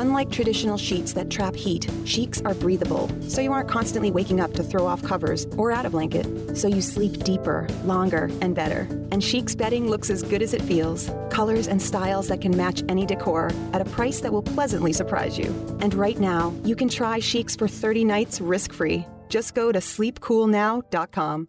Unlike traditional sheets that trap heat, Sheex are breathable, so you aren't constantly waking up to throw off covers or add a blanket, so you sleep deeper, longer, and better. And Sheex bedding looks as good as it feels. Colors and styles that can match any decor at a price that will pleasantly surprise you. And right now, you can try Sheex for 30 nights risk-free. Just go to sleepcoolnow.com.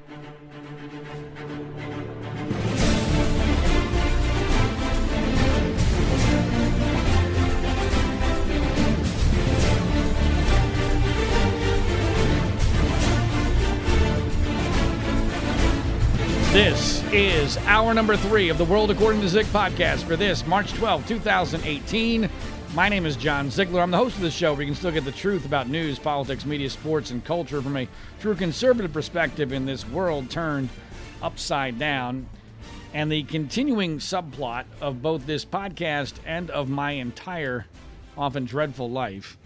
This is hour number three of the World According to Zig podcast for this March 12, 2018. My name is John Ziegler. I'm the host of the show where you can still get the truth about news, politics, media, sports, and culture from a true conservative perspective in this world turned upside down. And the continuing subplot of both this podcast and of my entire, often dreadful life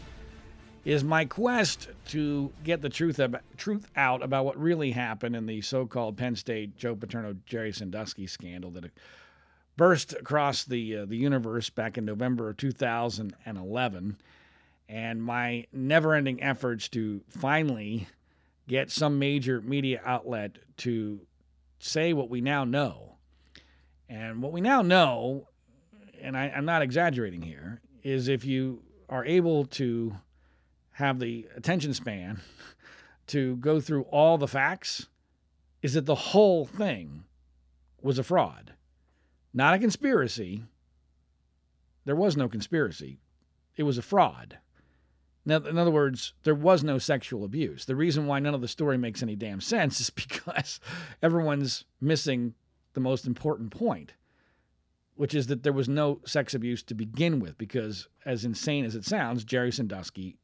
is my quest to get the truth about, truth out about what really happened in the so-called Penn State Joe Paterno Jerry Sandusky scandal that burst across the uh, the universe back in November of 2011 and my never-ending efforts to finally get some major media outlet to say what we now know. And what we now know, and I, I'm not exaggerating here, is if you are able to have the attention span to go through all the facts is that the whole thing was a fraud, not a conspiracy. There was no conspiracy, it was a fraud. Now, in other words, there was no sexual abuse. The reason why none of the story makes any damn sense is because everyone's missing the most important point, which is that there was no sex abuse to begin with. Because, as insane as it sounds, Jerry Sandusky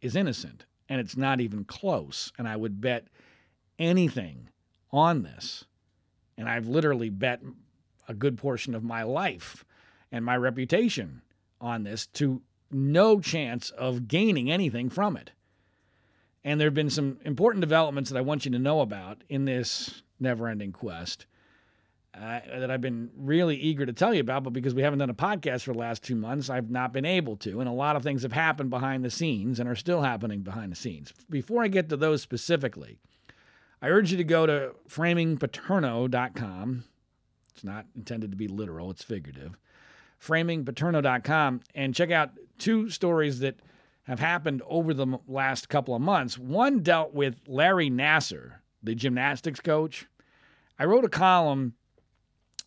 is innocent, and it's not even close. And I would bet anything on this. And I've literally bet a good portion of my life and my reputation on this to no chance of gaining anything from it. And there have been some important developments that I want you to know about in this never ending quest uh, that I've been really eager to tell you about, but because we haven't done a podcast for the last two months, I've not been able to. And a lot of things have happened behind the scenes and are still happening behind the scenes. Before I get to those specifically, I urge you to go to framingpaterno.com. It's not intended to be literal, it's figurative. Framingpaterno.com and check out two stories that have happened over the last couple of months. One dealt with Larry Nassar, the gymnastics coach. I wrote a column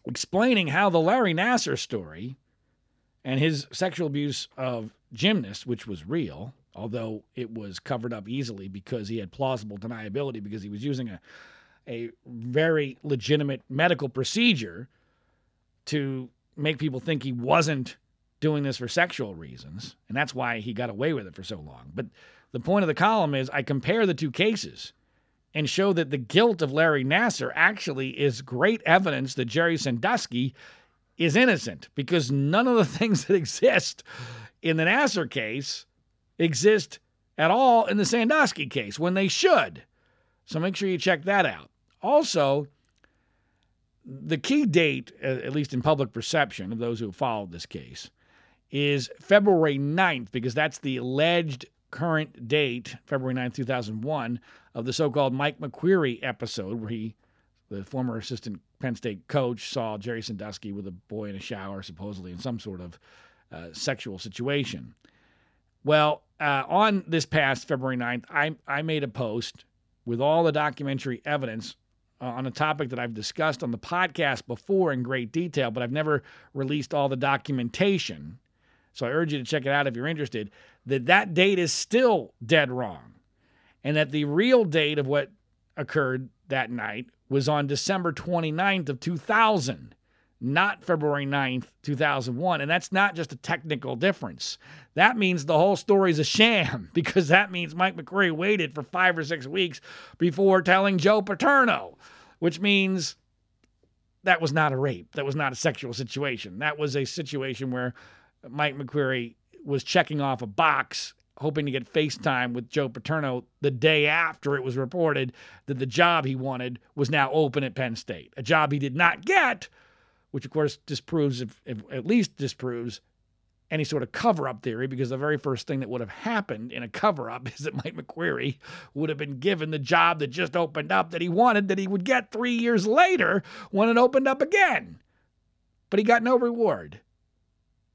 explaining how the Larry Nassar story and his sexual abuse of gymnasts, which was real, although it was covered up easily because he had plausible deniability because he was using a a very legitimate medical procedure to make people think he wasn't doing this for sexual reasons, and that's why he got away with it for so long. But the point of the column is I compare the two cases and show that the guilt of Larry Nassar actually is great evidence that Jerry Sandusky is innocent because none of the things that exist in the Nassar case exist at all in the Sandusky case when they should. So make sure you check that out. Also, the key date, at least in public perception of those who have followed this case, is February 9th because that's the alleged current date, February 9th, 2001, of the so called Mike McQueary episode where he, the former assistant Penn State coach, saw Jerry Sandusky with a boy in a shower, supposedly in some sort of uh, sexual situation. Well, uh, on this past February 9th, I, I made a post with all the documentary evidence uh, on a topic that I've discussed on the podcast before in great detail, but I've never released all the documentation. So I urge you to check it out if you're interested. That that date is still dead wrong and that the real date of what occurred that night was on December 29th of 2000, not February 9th, 2001. And that's not just a technical difference. That means the whole story's a sham because that means Mike McQueary waited for five or six weeks before telling Joe Paterno, which means that was not a rape. That was not a sexual situation. That was a situation where Mike McQueary was checking off a box, hoping to get FaceTime with Joe Paterno the day after it was reported that the job he wanted was now open at Penn State, a job he did not get, which of course disproves, if, if at least disproves any sort of cover up theory because the very first thing that would have happened in a cover up is that Mike McQueary would have been given the job that just opened up that he wanted that he would get three years later when it opened up again. But he got no reward.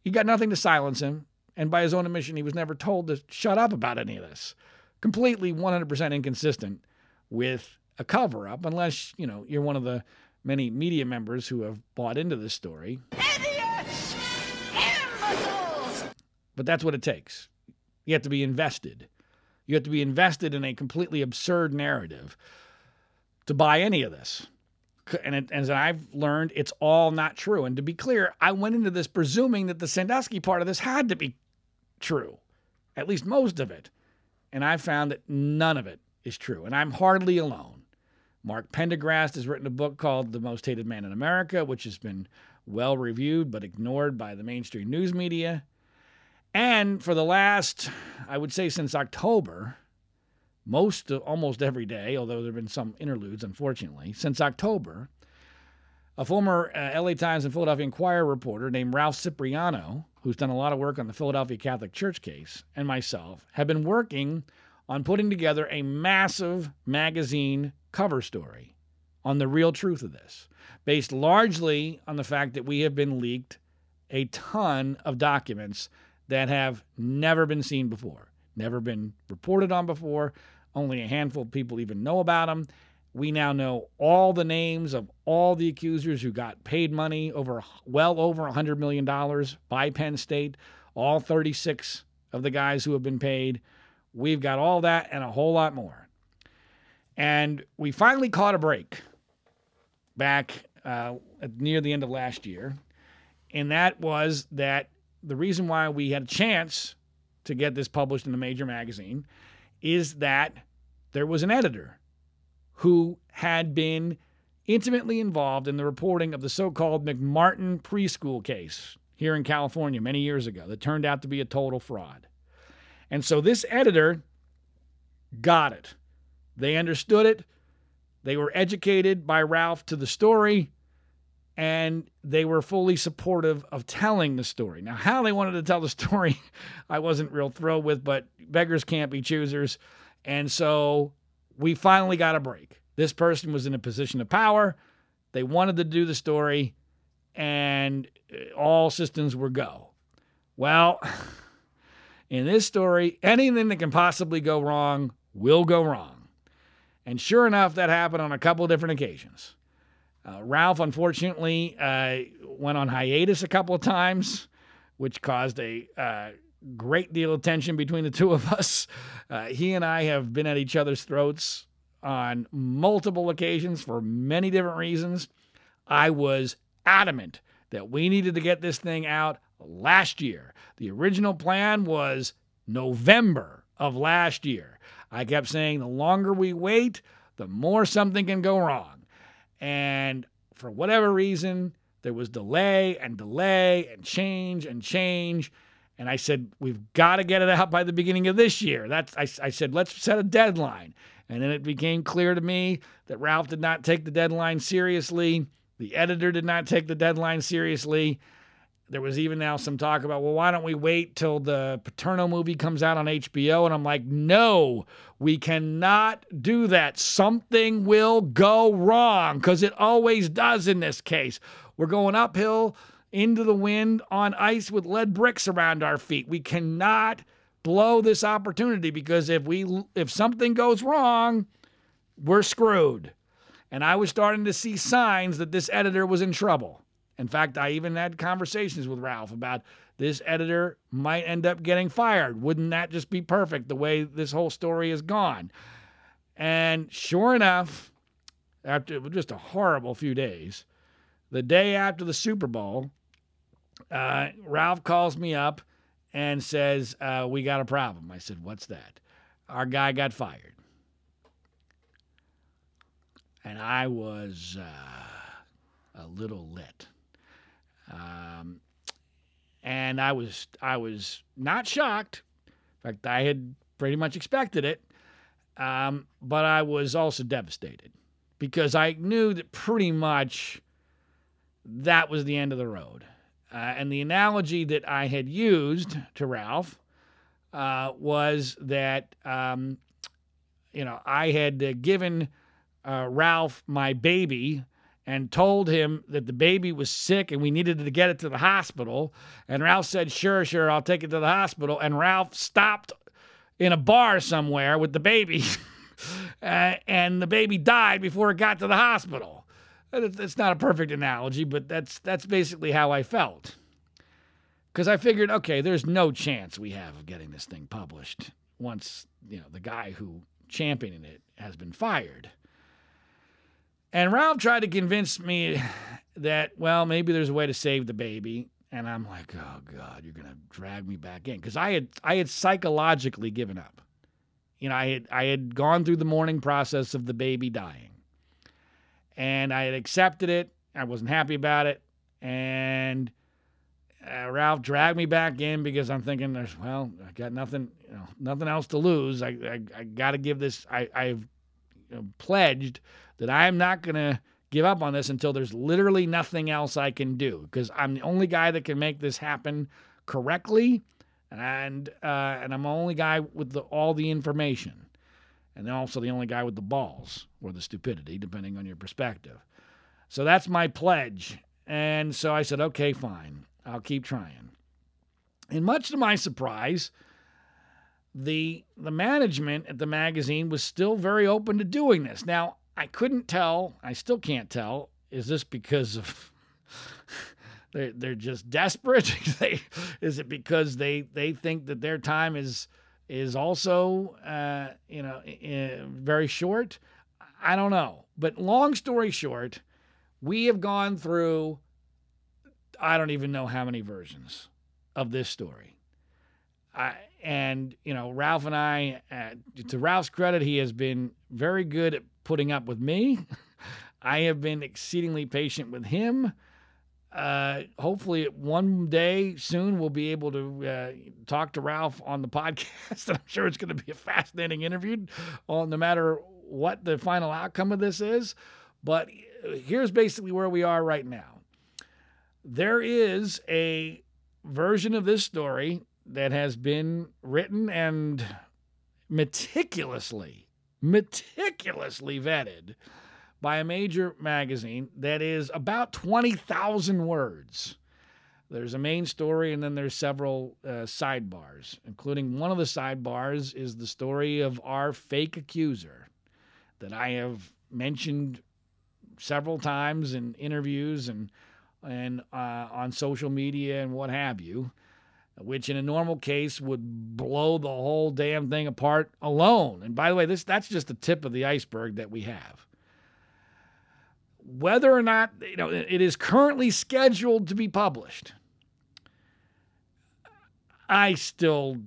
He got nothing to silence him. And by his own admission, he was never told to shut up about any of this. Completely 100% inconsistent with a cover up, unless, you know, you're one of the many media members who have bought into this story. Idiots! Imbeciles! But that's what it takes. You have to be invested. You have to be invested in a completely absurd narrative to buy any of this. And it, as I've learned, it's all not true. And to be clear, I went into this presuming that the Sandusky part of this had to be true, at least most of it. And I've found that none of it is true. And I'm hardly alone. Mark Pendergrast has written a book called The Most Hated Man in America, which has been well reviewed but ignored by the mainstream news media. And for the last, I would say since October, most almost every day, although there have been some interludes, unfortunately, since October, a former uh, LA Times and Philadelphia Inquirer reporter named Ralph Cipriano, who's done a lot of work on the Philadelphia Catholic Church case, and myself have been working on putting together a massive magazine cover story on the real truth of this, based largely on the fact that we have been leaked a ton of documents that have never been seen before, never been reported on before. Only a handful of people even know about them. We now know all the names of all the accusers who got paid money over well over $100 million by Penn State, all 36 of the guys who have been paid. We've got all that and a whole lot more. And we finally caught a break back uh, near the end of last year. And that was that the reason why we had a chance to get this published in a major magazine is that there was an editor who had been intimately involved in the reporting of the so called McMartin preschool case here in California many years ago that turned out to be a total fraud. And so this editor got it. They understood it. They were educated by Ralph to the story and they were fully supportive of telling the story. Now, how they wanted to tell the story, I wasn't real thrilled with, but beggars can't be choosers. And so we finally got a break. This person was in a position of power. They wanted to do the story, and uh, all systems were go. Well, in this story, anything that can possibly go wrong will go wrong. And sure enough, that happened on a couple of different occasions. Uh, Ralph, unfortunately, uh, went on hiatus a couple of times, which caused a uh, great deal of tension between the two of us. Uh, he and I have been at each other's throats on multiple occasions for many different reasons. I was adamant that we needed to get this thing out last year. The original plan was November of last year. I kept saying the longer we wait, the more something can go wrong. And for whatever reason, there was delay and delay and change and change. And I said, we've got to get it out by the beginning of this year. That's I, I said, let's set a deadline. And then it became clear to me that Ralph did not take the deadline seriously. The editor did not take the deadline seriously. There was even now some talk about, well, why don't we wait till the Paterno movie comes out on HBO? And I'm like, no, we cannot do that. Something will go wrong because it always does in this case. We're going uphill into the wind on ice with lead bricks around our feet. We cannot blow this opportunity because if we if something goes wrong, we're screwed. And I was starting to see signs that this editor was in trouble. In fact, I even had conversations with Ralph about this editor might end up getting fired. Wouldn't that just be perfect the way this whole story has gone? And sure enough, after just a horrible few days, the day after the Super Bowl, uh, Ralph calls me up and says, uh, We got a problem. I said, What's that? Our guy got fired. And I was uh, a little lit. Um, and I was I was not shocked. In fact, I had pretty much expected it, um, but I was also devastated because I knew that pretty much that was the end of the road. Uh, and the analogy that I had used to Ralph uh, was that um, you know I had uh, given uh, Ralph my baby and told him that the baby was sick and we needed to get it to the hospital. And Ralph said, Sure, sure, I'll take it to the hospital. And Ralph stopped in a bar somewhere with the baby, uh, and the baby died before it got to the hospital. Uh, it's not a perfect analogy, but that's that's basically how I felt. Because I figured, okay, there's no chance we have of getting this thing published once you know the guy who championed it has been fired. And Ralph tried to convince me that, well, maybe there's a way to save the baby. And I'm like, oh God, you're gonna drag me back in. Because I had I had psychologically given up. You know, I had I had gone through the mourning process of the baby dying. And I had accepted it. I wasn't happy about it. And uh, Ralph dragged me back in because I'm thinking, there's well, I got nothing, you know, nothing else to lose. I I, I got to give this. I I've you know, pledged that I'm not going to give up on this until there's literally nothing else I can do because I'm the only guy that can make this happen correctly, and uh, and I'm the only guy with the, all the information, and also the only guy with the balls or the stupidity, depending on your perspective. So that's my pledge, and so I said, okay, fine, I'll keep trying. And much to my surprise, the the management at the magazine was still very open to doing this. Now, I couldn't tell. I still can't tell. Is this because of they're they're just desperate? is it because they they think that their time is is also uh, you know very short? I don't know. But long story short, we have gone through I don't even know how many versions of this story. I, and you know Ralph and I, uh, to Ralph's credit, he has been very good at putting up with me. I have been exceedingly patient with him. Uh, hopefully, one day soon we'll be able to uh, talk to Ralph on the podcast. I'm sure it's going to be a fascinating interview, on no matter what the final outcome of this is. But here's basically where we are right now. There is a version of this story that has been written and meticulously meticulously vetted by a major magazine that is about 20,000 words. There's a main story, and then there's several uh, sidebars, including one of the sidebars is the story of our fake accuser that I have mentioned several times in interviews and and uh, on social media and what have you which in a normal case would blow the whole damn thing apart alone. And by the way, this that's just the tip of the iceberg that we have. Whether or not you know it is currently scheduled to be published, I still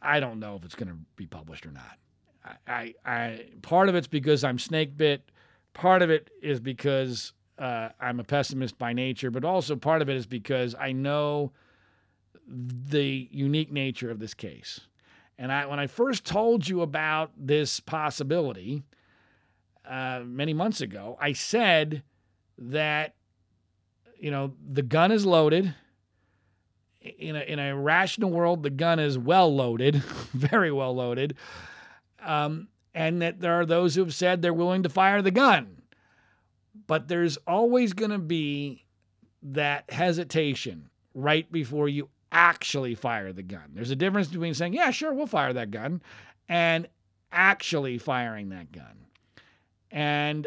I don't know if it's going to be published or not. I, I, I part of it's because I'm snake bit. Part of it is because uh, I'm a pessimist by nature, but also part of it is because I know the unique nature of this case. And I, when I first told you about this possibility uh, many months ago, I said that you know the gun is loaded. In a, in a rational world, the gun is well loaded, very well loaded, um, and that there are those who have said they're willing to fire the gun. But there's always going to be that hesitation right before you actually fire the gun. There's a difference between saying, yeah, sure, we'll fire that gun, and actually firing that gun. And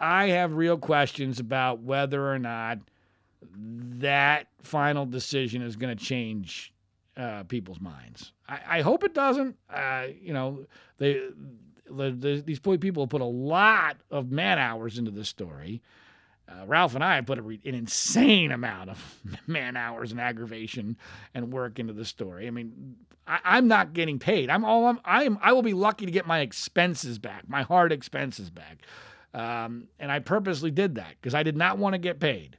I have real questions about whether or not that final decision is going to change uh, people's minds. I, I, hope it doesn't. Uh, you know, they the, the, these people put a lot of man hours into this story. Uh, Ralph and I put a, an insane amount of man hours and aggravation and work into the story. I mean, I, am not getting paid. I'm all I'm, I am. I will be lucky to get my expenses back, my hard expenses back. Um, and I purposely did that because I did not want to get paid.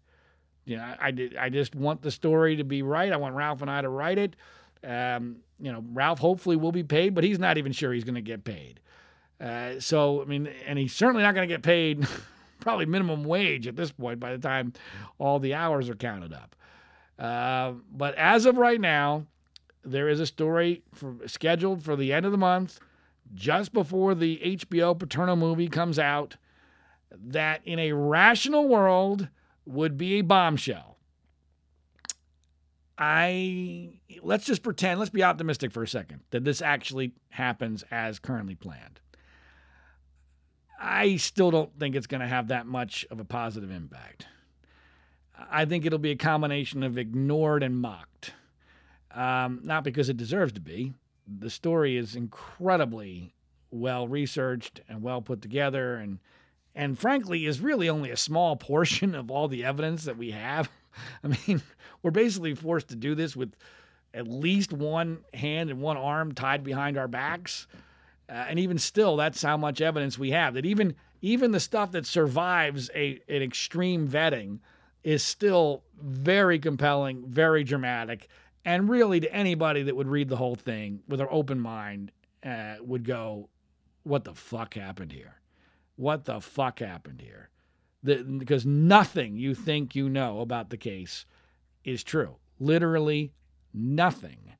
You know, I did. I just want the story to be right. I want Ralph and I to write it. Um, you know, Ralph hopefully will be paid, but he's not even sure he's going to get paid. Uh, so I mean, and he's certainly not going to get paid probably minimum wage at this point by the time all the hours are counted up. Uh, but as of right now, there is a story for, scheduled for the end of the month, just before the HBO Paterno movie comes out, that in a rational world would be a bombshell. I let's just pretend, let's be optimistic for a second that this actually happens as currently planned. I still don't think it's going to have that much of a positive impact. I think it'll be a combination of ignored and mocked. Um, not because it deserves to be. The story is incredibly well researched and well put together, and and frankly is really only a small portion of all the evidence that we have. I mean, we're basically forced to do this with at least one hand and one arm tied behind our backs. Uh, and even still, that's how much evidence we have. That even even the stuff that survives a an extreme vetting is still very compelling, very dramatic, and really to anybody that would read the whole thing with an open mind uh, would go, "What the fuck happened here? What the fuck happened here?" The, because nothing you think you know about the case is true. Literally nothing.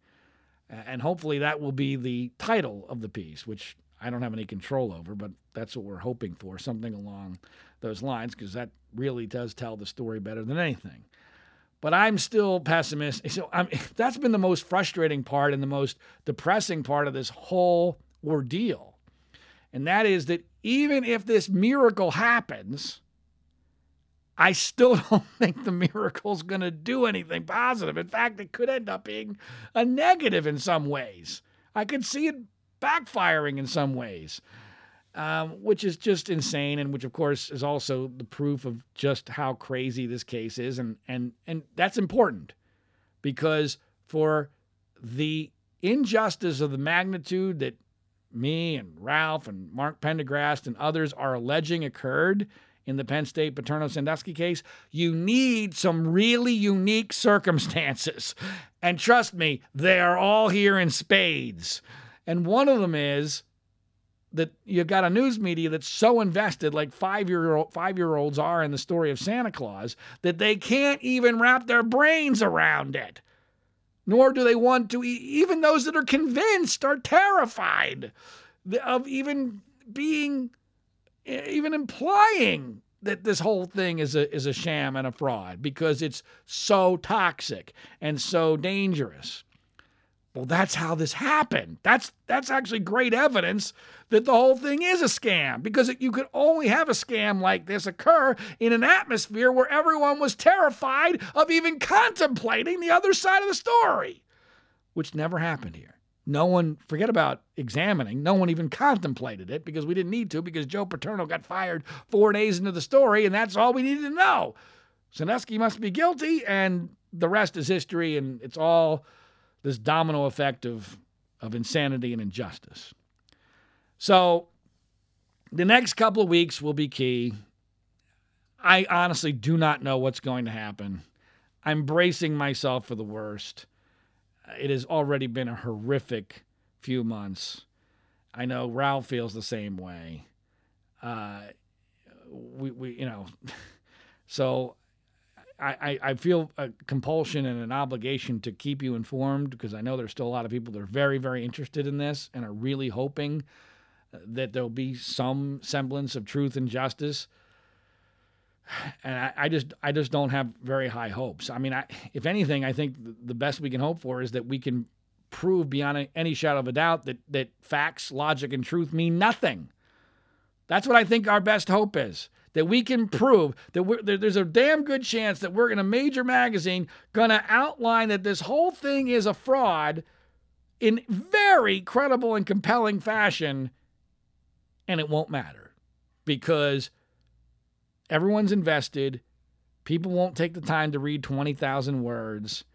And hopefully that will be the title of the piece, which I don't have any control over, but that's what we're hoping for, something along those lines, because that really does tell the story better than anything. But I'm still pessimistic. So I'm, that's been the most frustrating part and the most depressing part of this whole ordeal. And that is that even if this miracle happens, I still don't think the miracle's going to do anything positive. In fact, it could end up being a negative in some ways. I could see it backfiring in some ways, um, which is just insane, and which, of course, is also the proof of just how crazy this case is. And, and, and that's important because for the injustice of the magnitude that me and Ralph and Mark Pendergrast and others are alleging occurred in the Penn State Paterno Sandusky case, you need some really unique circumstances. And trust me, they are all here in spades. And one of them is that you've got a news media that's so invested, like five year five year olds are in the story of Santa Claus, that they can't even wrap their brains around it. Nor do they want to. Even those that are convinced are terrified of even being even implying that this whole thing is a is a sham and a fraud because it's so toxic and so dangerous. Well, that's how this happened. That's that's actually great evidence that the whole thing is a scam because it, you could only have a scam like this occur in an atmosphere where everyone was terrified of even contemplating the other side of the story, which never happened here. No one, forget about examining, no one even contemplated it because we didn't need to because Joe Paterno got fired four days into the story, and that's all we needed to know. Sandusky must be guilty, and the rest is history, and it's all this domino effect of, of insanity and injustice. So the next couple of weeks will be key. I honestly do not know what's going to happen. I'm bracing myself for the worst. It has already been a horrific few months. I know Ralph feels the same way. Uh, we, we, you know, so I, I feel a compulsion and an obligation to keep you informed because I know there's still a lot of people that are very, very interested in this and are really hoping that there'll be some semblance of truth and justice and I, I, just I just don't have very high hopes. I mean, I, if anything, I think the best we can hope for is that we can prove beyond any shadow of a doubt that that facts, logic, and truth mean nothing. That's what I think our best hope is. That we can prove that there's a damn good chance that we're in a major magazine going to outline that this whole thing is a fraud in very credible and compelling fashion and it won't matter because everyone's invested. People won't take the time to read 20,000 words.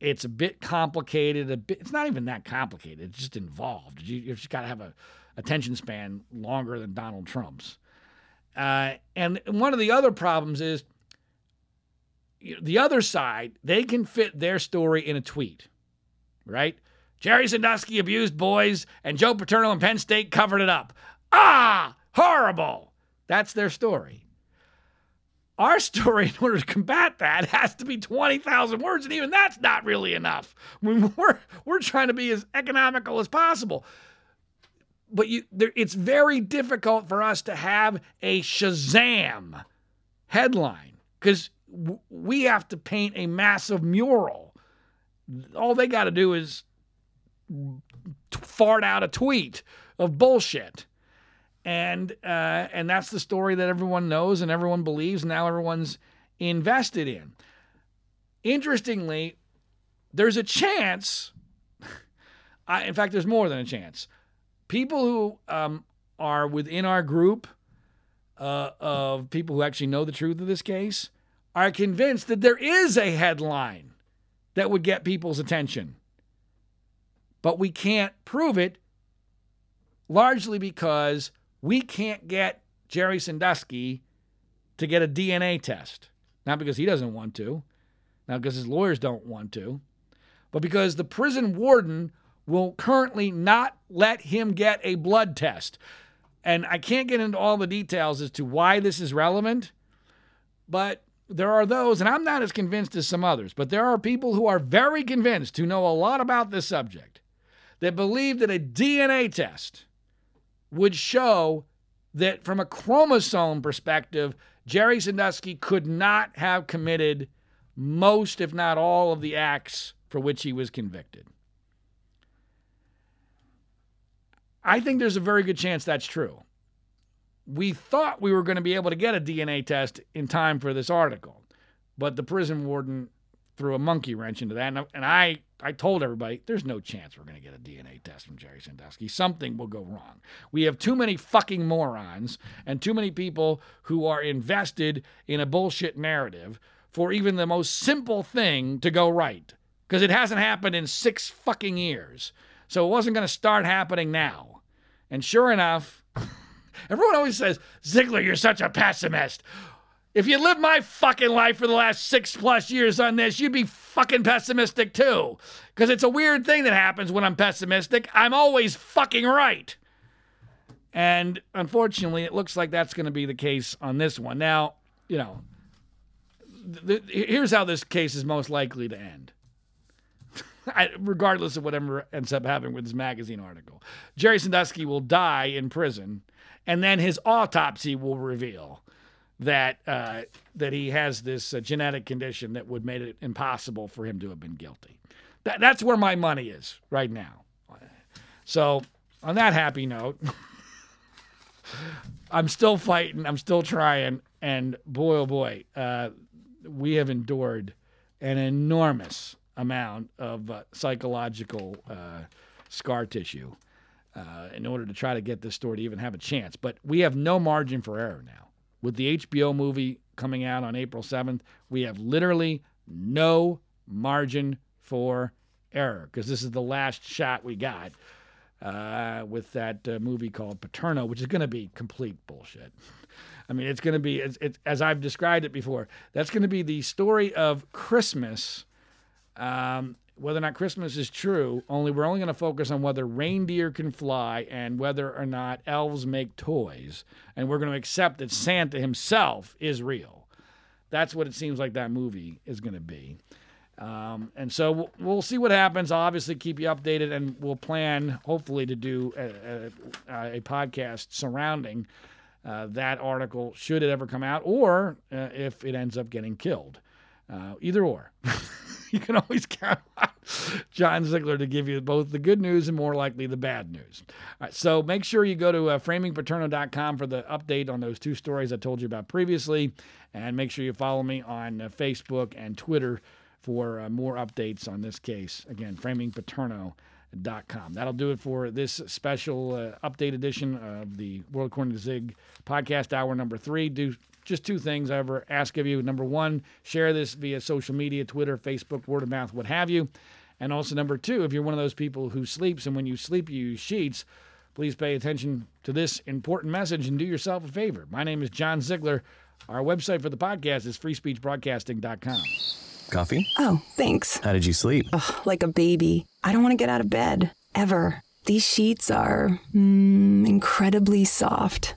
It's a bit complicated. A bit, it's not even that complicated. It's just involved. You, you've just got to have a attention span longer than Donald Trump's. Uh, and one of the other problems is the other side, they can fit their story in a tweet, right? Jerry Sandusky abused boys, and Joe Paterno and Penn State covered it up. Ah, horrible. That's their story. Our story, in order to combat that, has to be 20,000 words, and even that's not really enough. I mean, we're, we're trying to be as economical as possible. But you, there, it's very difficult for us to have a Shazam headline because w- we have to paint a massive mural. All they got to do is fart out a tweet of bullshit. And uh, and that's the story that everyone knows and everyone believes. And now everyone's invested in. Interestingly, there's a chance. I, in fact, there's more than a chance. People who um, are within our group uh, of people who actually know the truth of this case are convinced that there is a headline that would get people's attention but we can't prove it largely because we can't get Jerry Sandusky to get a DNA test. Not because he doesn't want to, not because his lawyers don't want to, but because the prison warden will currently not let him get a blood test. And I can't get into all the details as to why this is relevant, but there are those, and I'm not as convinced as some others, but there are people who are very convinced, who know a lot about this subject, that believe that a DNA test would show that from a chromosome perspective, Jerry Sandusky could not have committed most, if not all, of the acts for which he was convicted. I think there's a very good chance that's true. We thought we were going to be able to get a DNA test in time for this article, but the prison warden threw a monkey wrench into that. And, I, I told everybody, there's no chance we're going to get a DNA test from Jerry Sandusky. Something will go wrong. We have too many fucking morons and too many people who are invested in a bullshit narrative for even the most simple thing to go right. Because it hasn't happened in six fucking years. So it wasn't going to start happening now. And sure enough, everyone always says, Ziegler, you're such a pessimist. If you lived my fucking life for the last six plus years on this, you'd be fucking pessimistic too. Because it's a weird thing that happens when I'm pessimistic. I'm always fucking right. And unfortunately, it looks like that's going to be the case on this one. Now, you know, th- th- here's how this case is most likely to end. I, regardless of whatever ends up happening with this magazine article, Jerry Sandusky will die in prison, and then his autopsy will reveal that uh, that he has this uh, genetic condition that would make it impossible for him to have been guilty. That, that's where my money is right now. So, on that happy note, I'm still fighting. I'm still trying, and boy, oh boy, uh, we have endured an enormous amount of uh, psychological uh, scar tissue uh, in order to try to get this story to even have a chance. But we have no margin for error now with the HBO movie coming out on April 7th, we have literally no margin for error because this is the last shot we got uh, with that uh, movie called Paterno, which is going to be complete bullshit. I mean, it's going to be, it's, it's, as I've described it before, that's going to be the story of Christmas um, whether or not Christmas is true, only we're only going to focus on whether reindeer can fly and whether or not elves make toys. And we're going to accept that Santa himself is real. That's what it seems like that movie is going to be. Um, and so we'll, we'll, see what happens. I'll obviously keep you updated, and we'll plan, hopefully, to do a, a, a podcast surrounding uh, that article should it ever come out, or uh, if it ends up getting killed. Uh, either or. you can always count on John Ziegler to give you both the good news and more likely the bad news. All right, so make sure you go to uh, framingpaterno.com for the update on those two stories I told you about previously. And make sure you follow me on uh, Facebook and Twitter for uh, more updates on this case. Again, framingpaterno.com Com. That'll do it for this special uh, update edition of the World According to Zig podcast, hour number three. Do just two things I ever ask of you. Number one, share this via social media, Twitter, Facebook, word of mouth, what have you. And also, number two, if you're one of those people who sleeps and when you sleep, you use sheets, please pay attention to this important message and do yourself a favor. My name is John Ziegler. Our website for the podcast is freespeechbroadcasting.com. Coffee? Oh, thanks. How did you sleep? Ugh, like a baby. I don't want to get out of bed. Ever. These sheets are mm, incredibly soft.